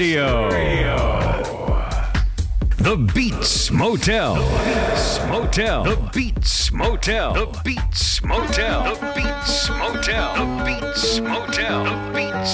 West Radio. The Beats Motel. The Beats Motel. The Beats Motel. The Beats Motel. The Beats Motel. The Beats Motel. The Beats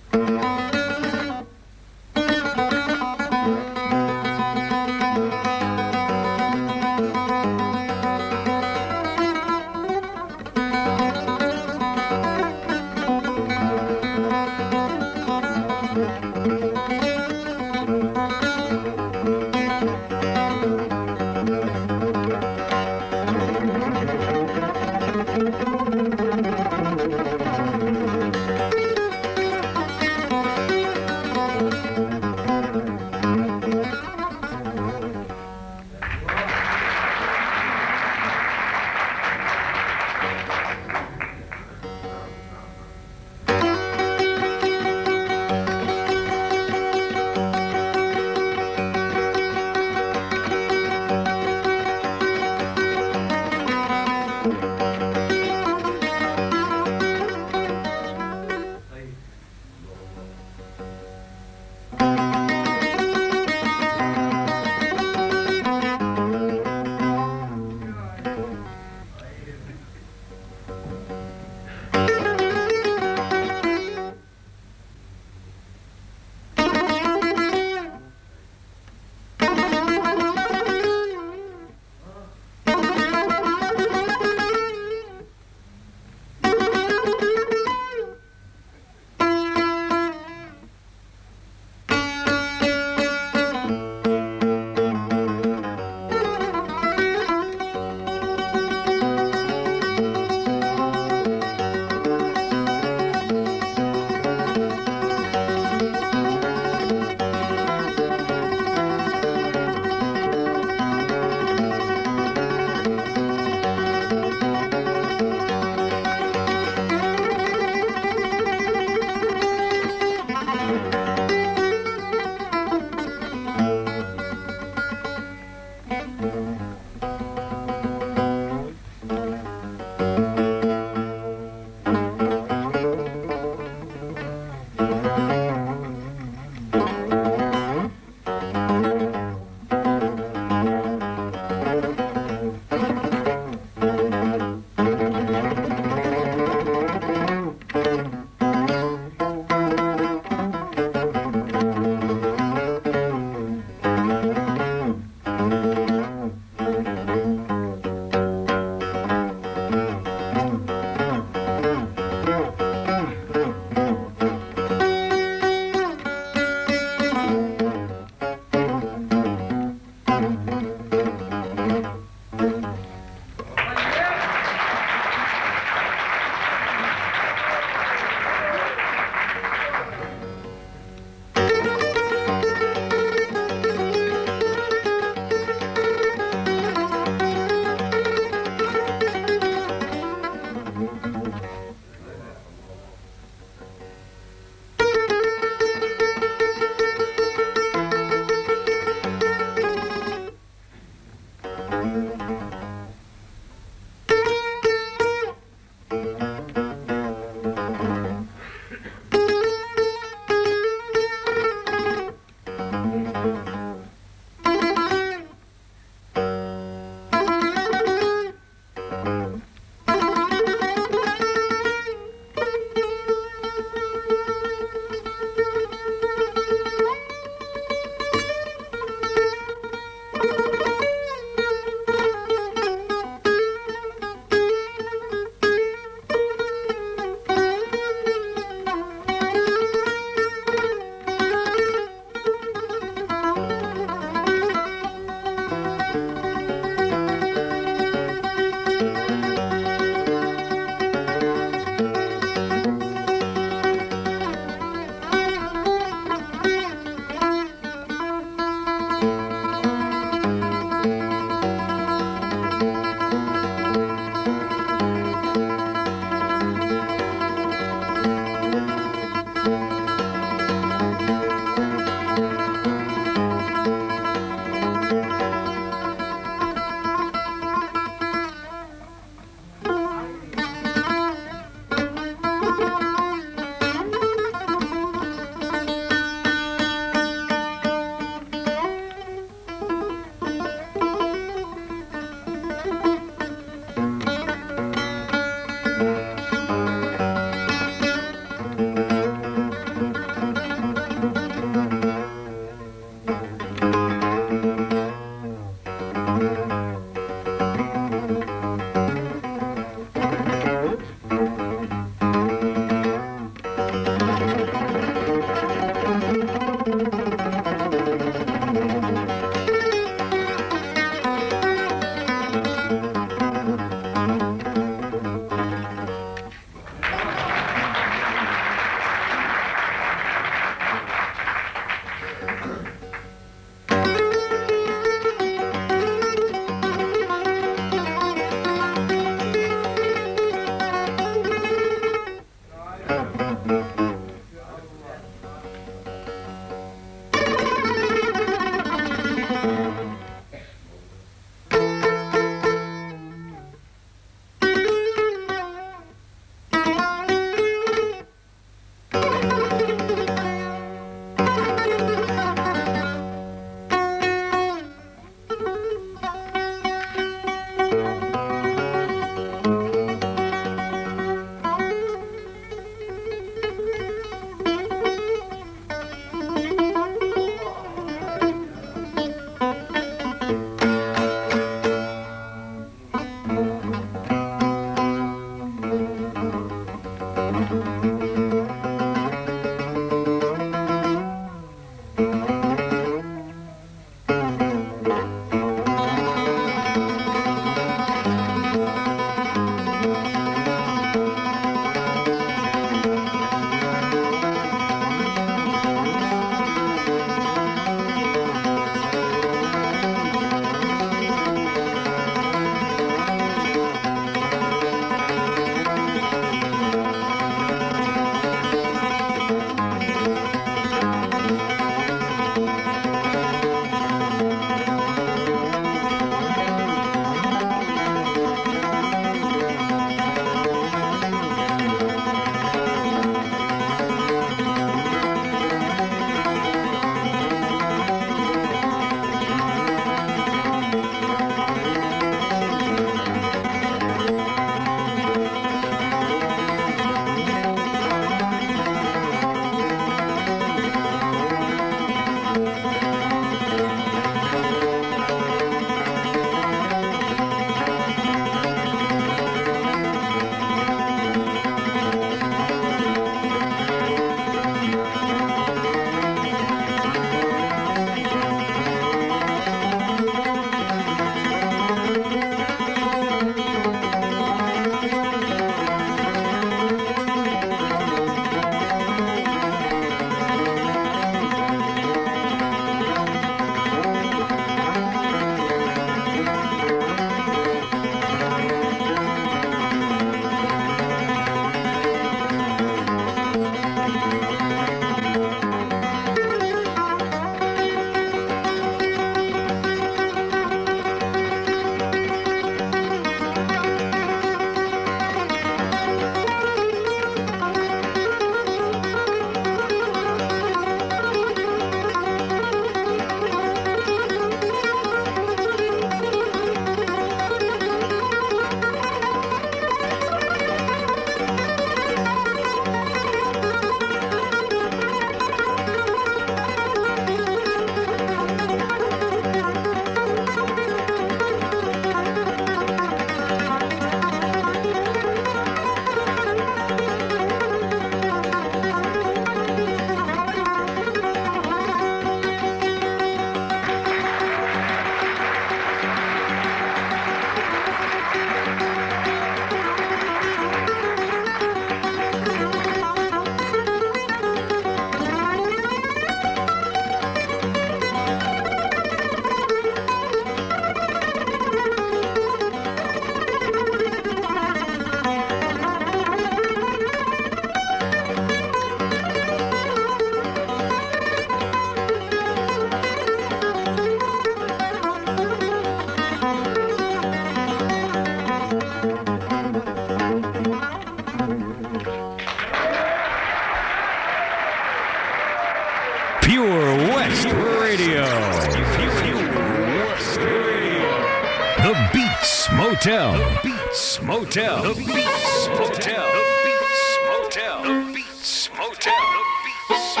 Motel. The Beats Motel. The Beats Motel. The Beats Motel. The Beats Motel. The Beats Motel.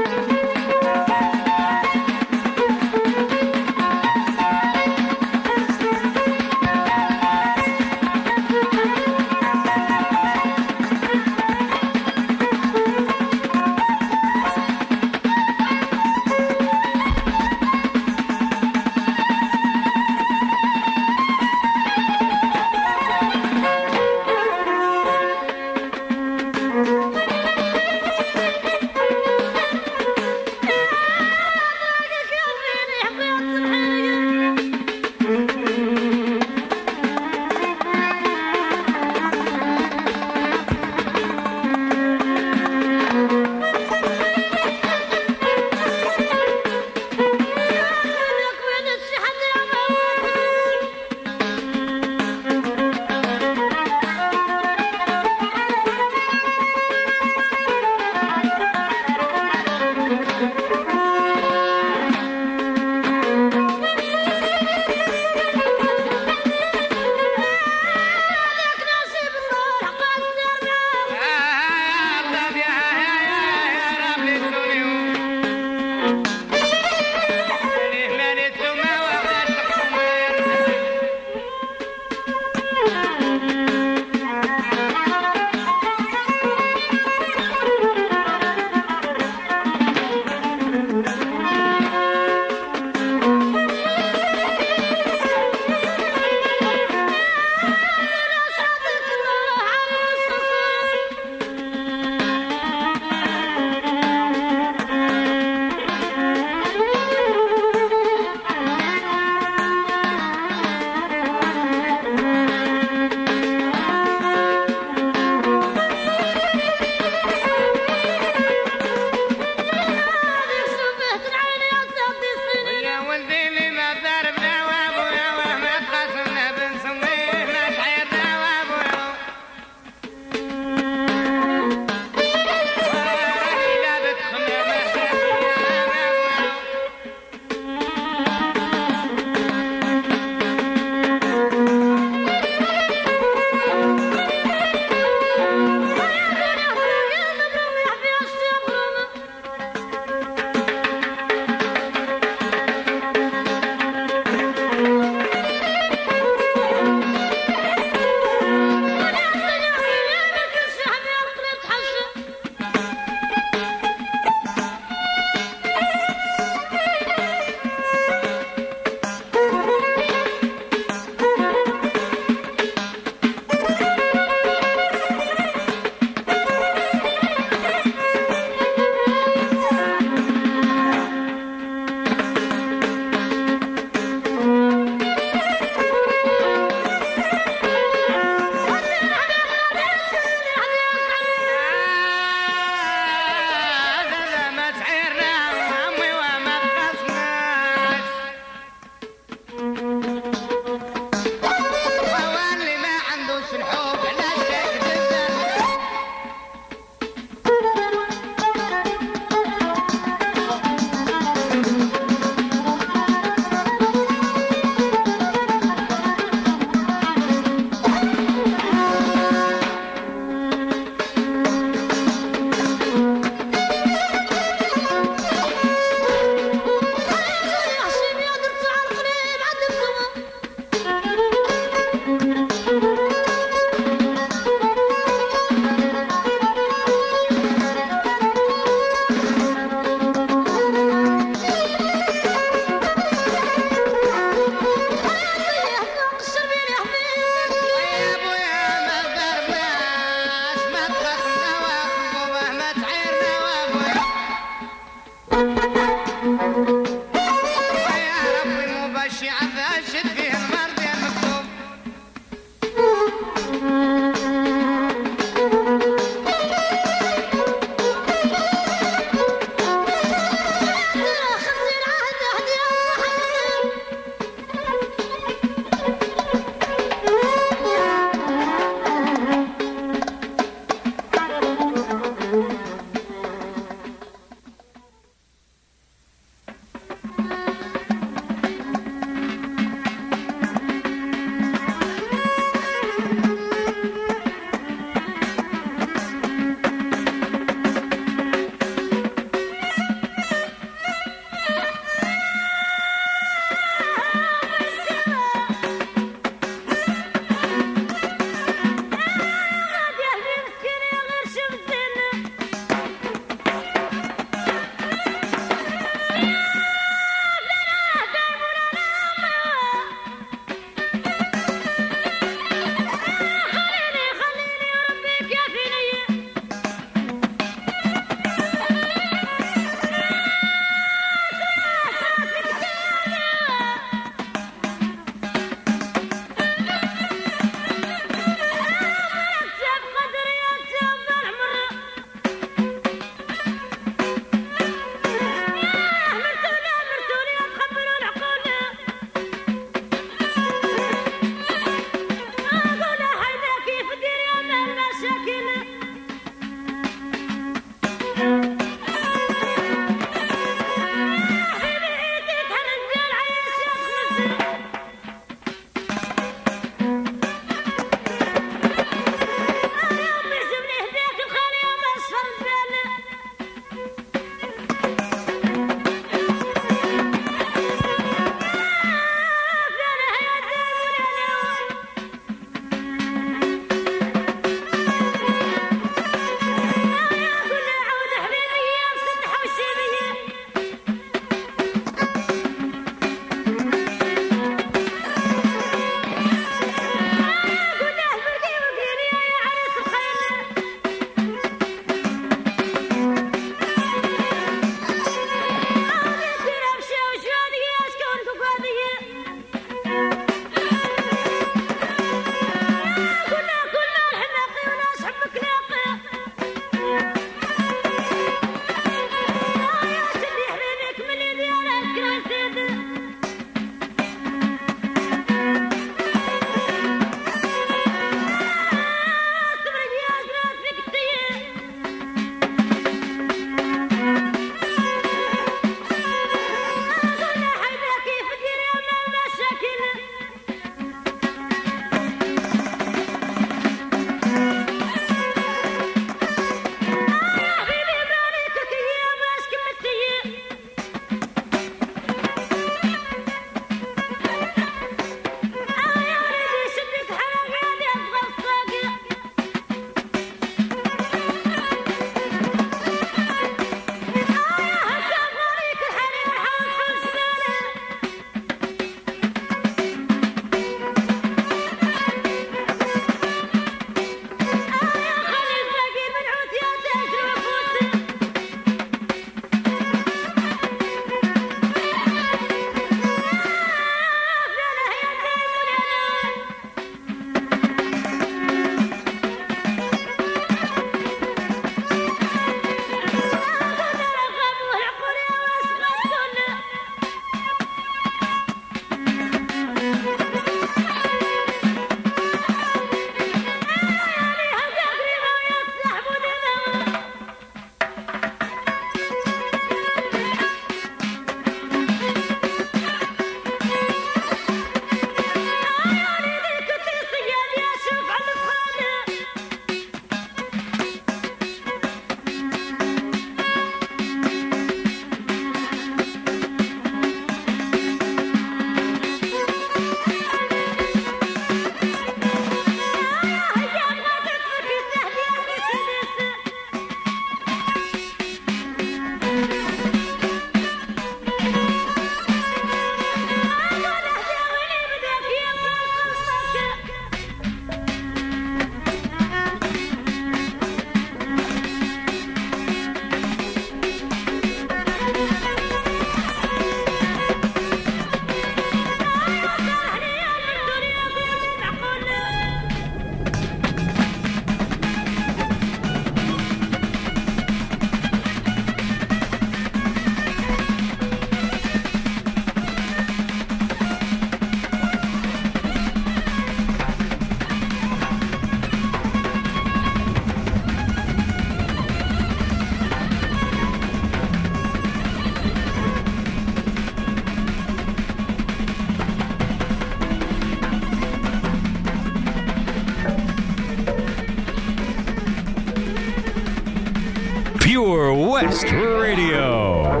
West Radio.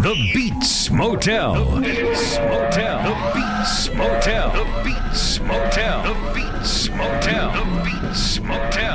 The Beats Motel. The Beats Motel. The Beats Motel. The Beats Motel. The Beats Motel. The Beats Motel.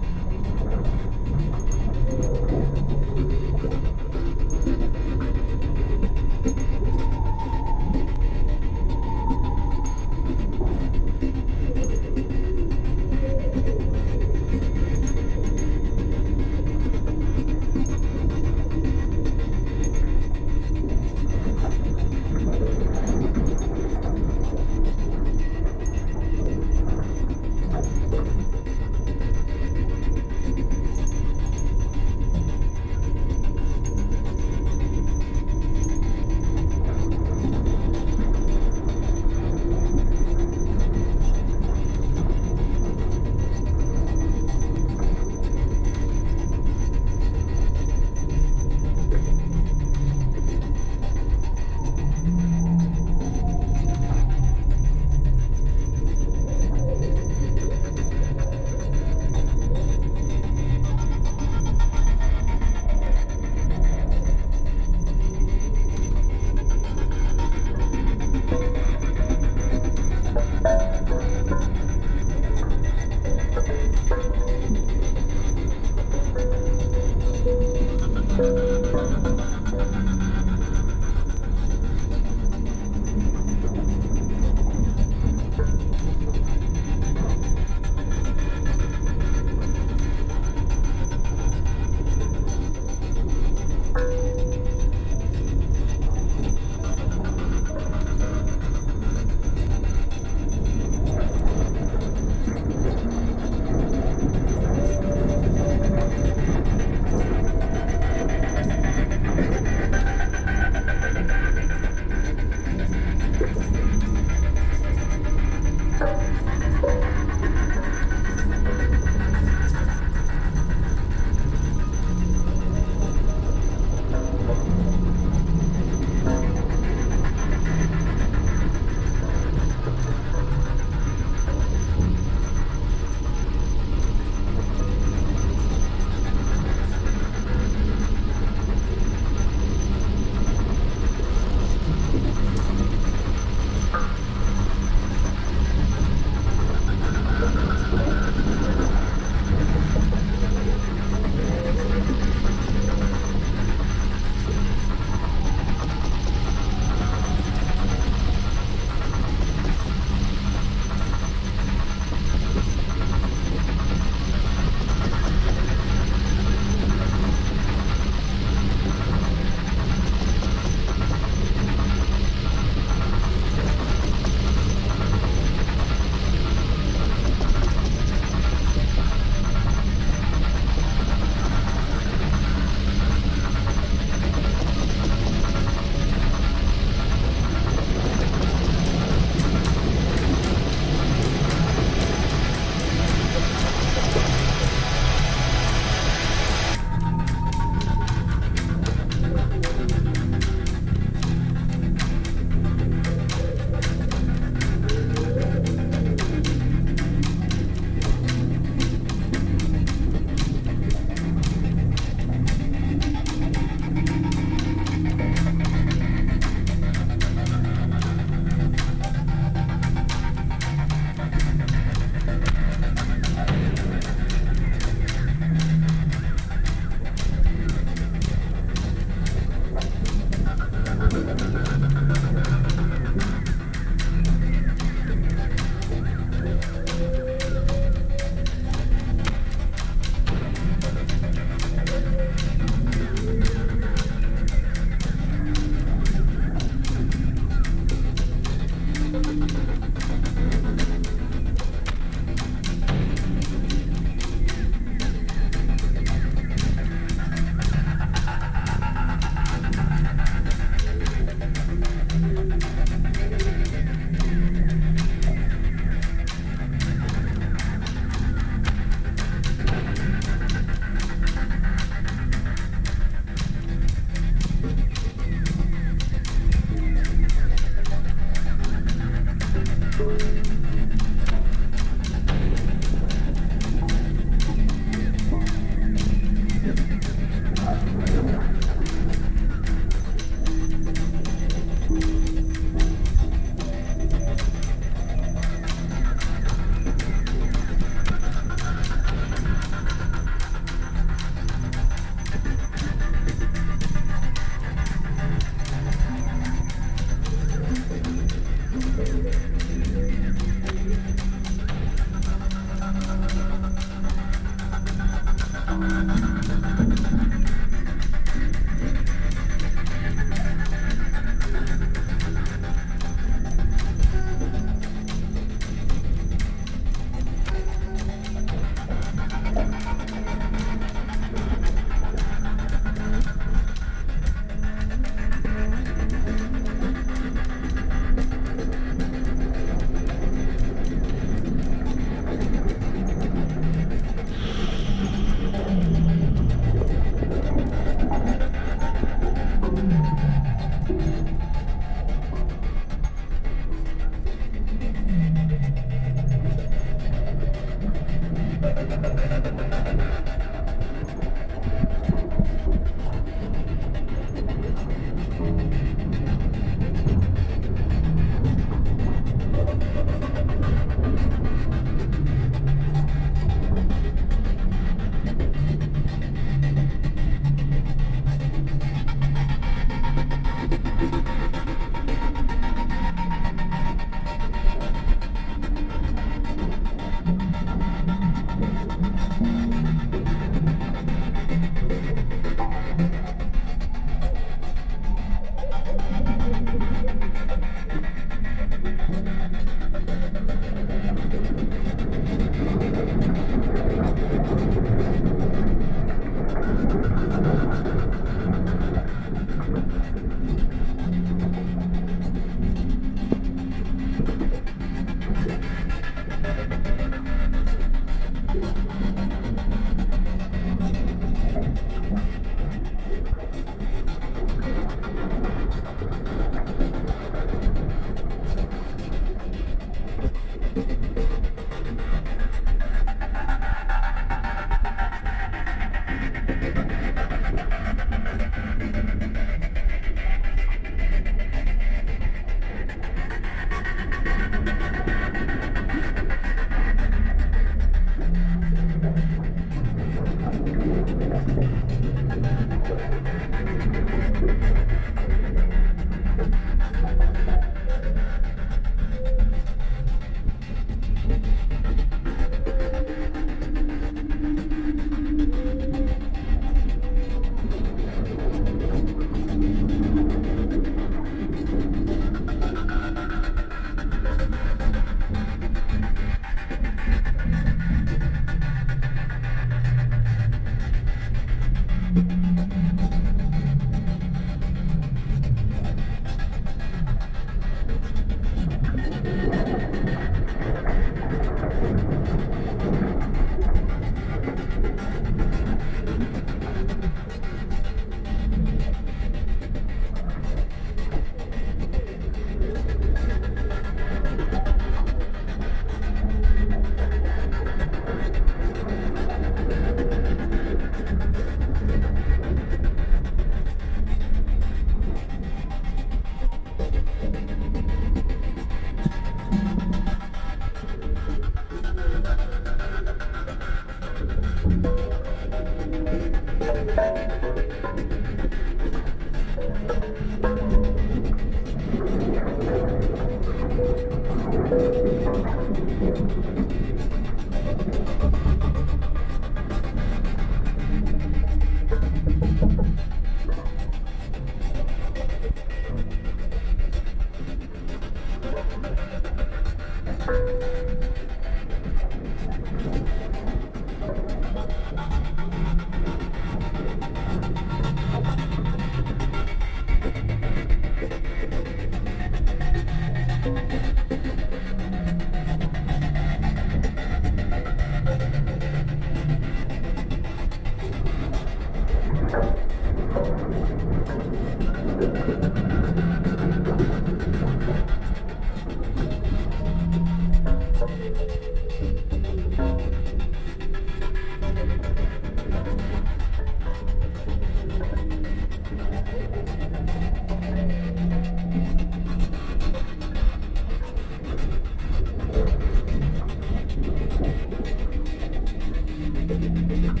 Thank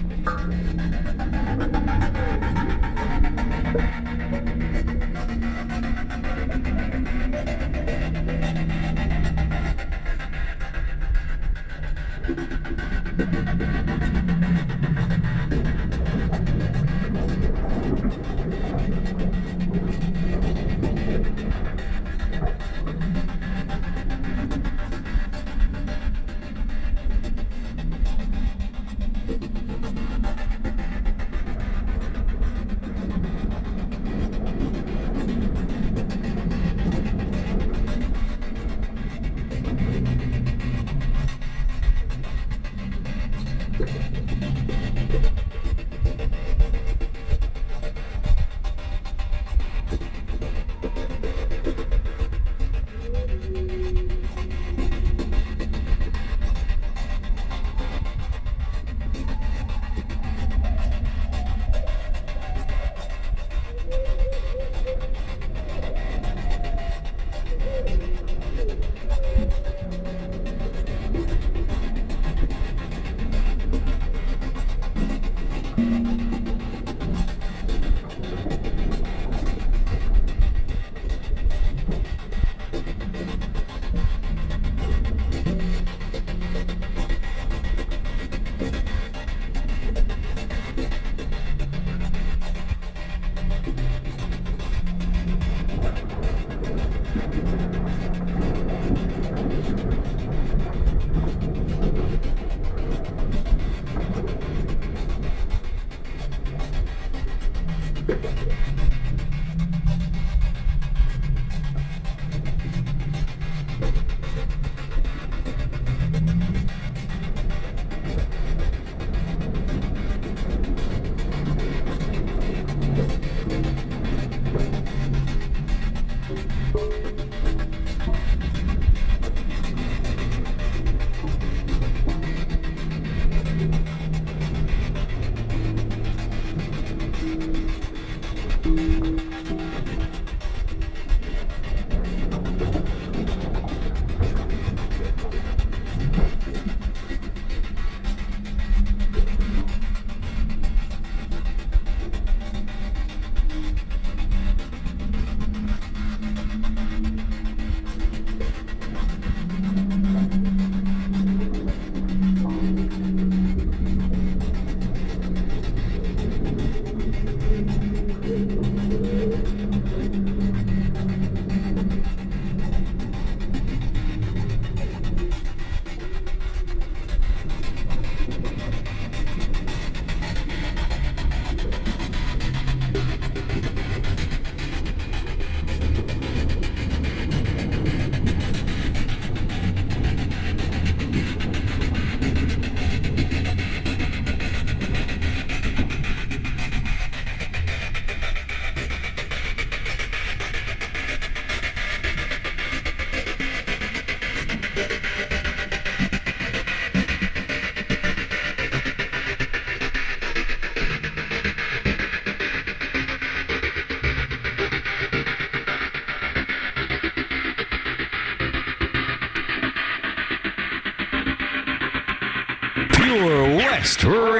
you.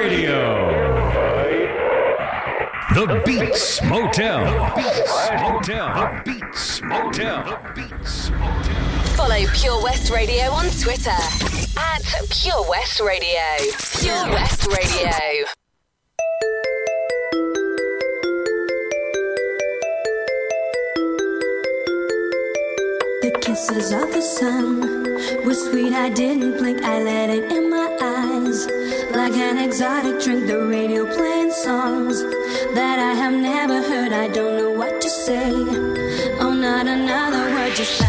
Radio. The Beats Motel. The Beats Motel. The Beats Motel. The Beats Motel. Follow Pure West Radio on Twitter at Pure West Radio. Pure West Radio. The kisses of the sun were sweet. I didn't blink. I let it in my eyes like an exotic drink. The radio playing songs that I have never heard. I don't know what to say. Oh, not another word, just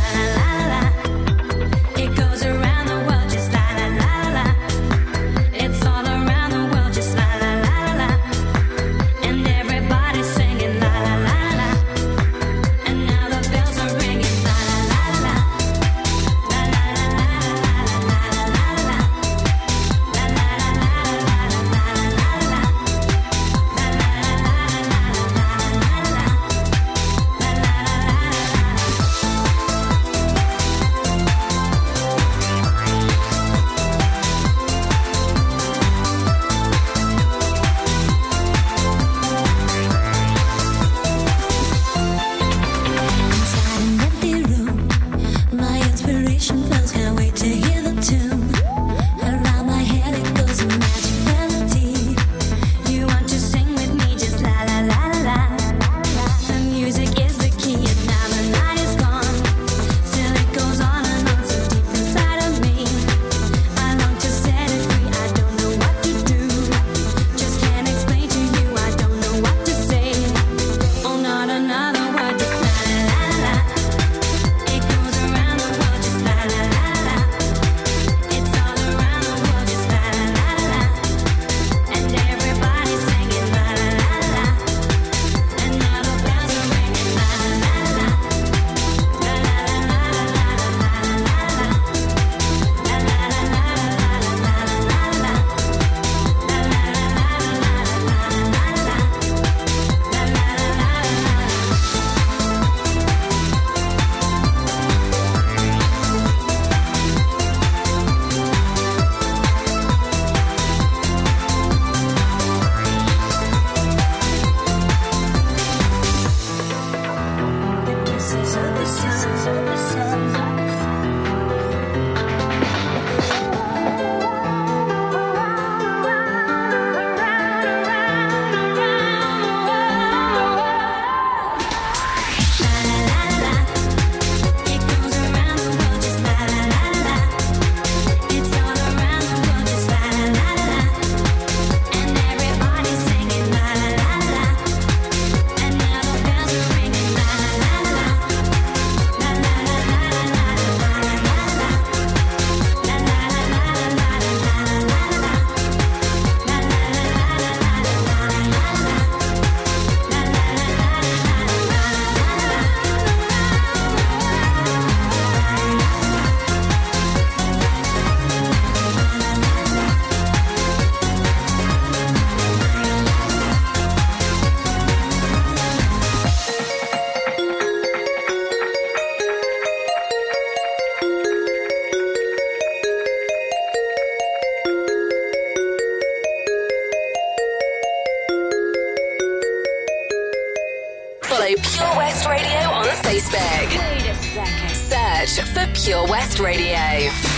Follow Pure West Radio on Facebook. Wait a second. Search for Pure West Radio.